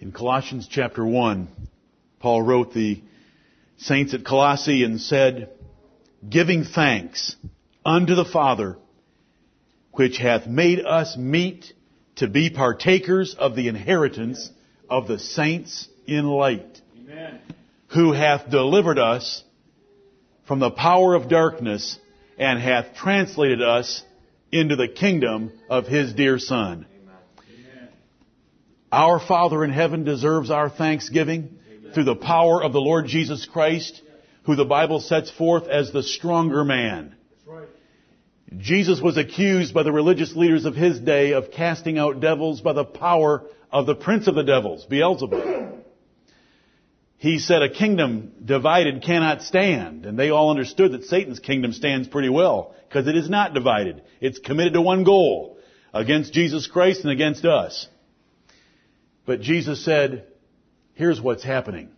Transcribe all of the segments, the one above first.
In Colossians chapter 1, Paul wrote the saints at Colossae and said, giving thanks unto the Father, which hath made us meet to be partakers of the inheritance of the saints in light, Amen. who hath delivered us from the power of darkness and hath translated us into the kingdom of his dear Son. Our Father in heaven deserves our thanksgiving Amen. through the power of the Lord Jesus Christ, who the Bible sets forth as the stronger man. Jesus was accused by the religious leaders of his day of casting out devils by the power of the prince of the devils, Beelzebub. He said a kingdom divided cannot stand, and they all understood that Satan's kingdom stands pretty well, because it is not divided. It's committed to one goal, against Jesus Christ and against us. But Jesus said, here's what's happening.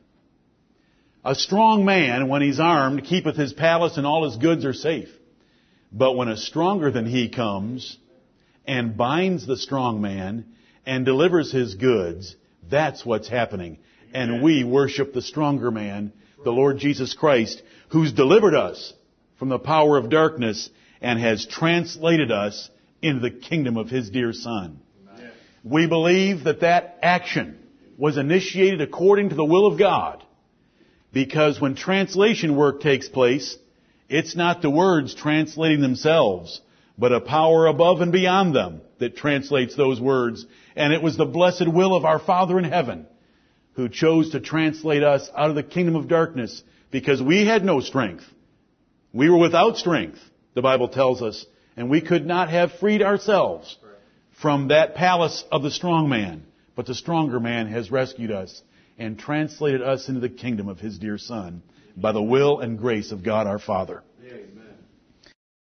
A strong man, when he's armed, keepeth his palace and all his goods are safe. But when a stronger than he comes and binds the strong man and delivers his goods, that's what's happening. And we worship the stronger man, the Lord Jesus Christ, who's delivered us from the power of darkness and has translated us into the kingdom of his dear son. We believe that that action was initiated according to the will of God because when translation work takes place, it's not the words translating themselves, but a power above and beyond them that translates those words. And it was the blessed will of our Father in heaven who chose to translate us out of the kingdom of darkness because we had no strength. We were without strength, the Bible tells us, and we could not have freed ourselves from that palace of the strong man. But the stronger man has rescued us and translated us into the kingdom of his dear son by the will and grace of God our Father.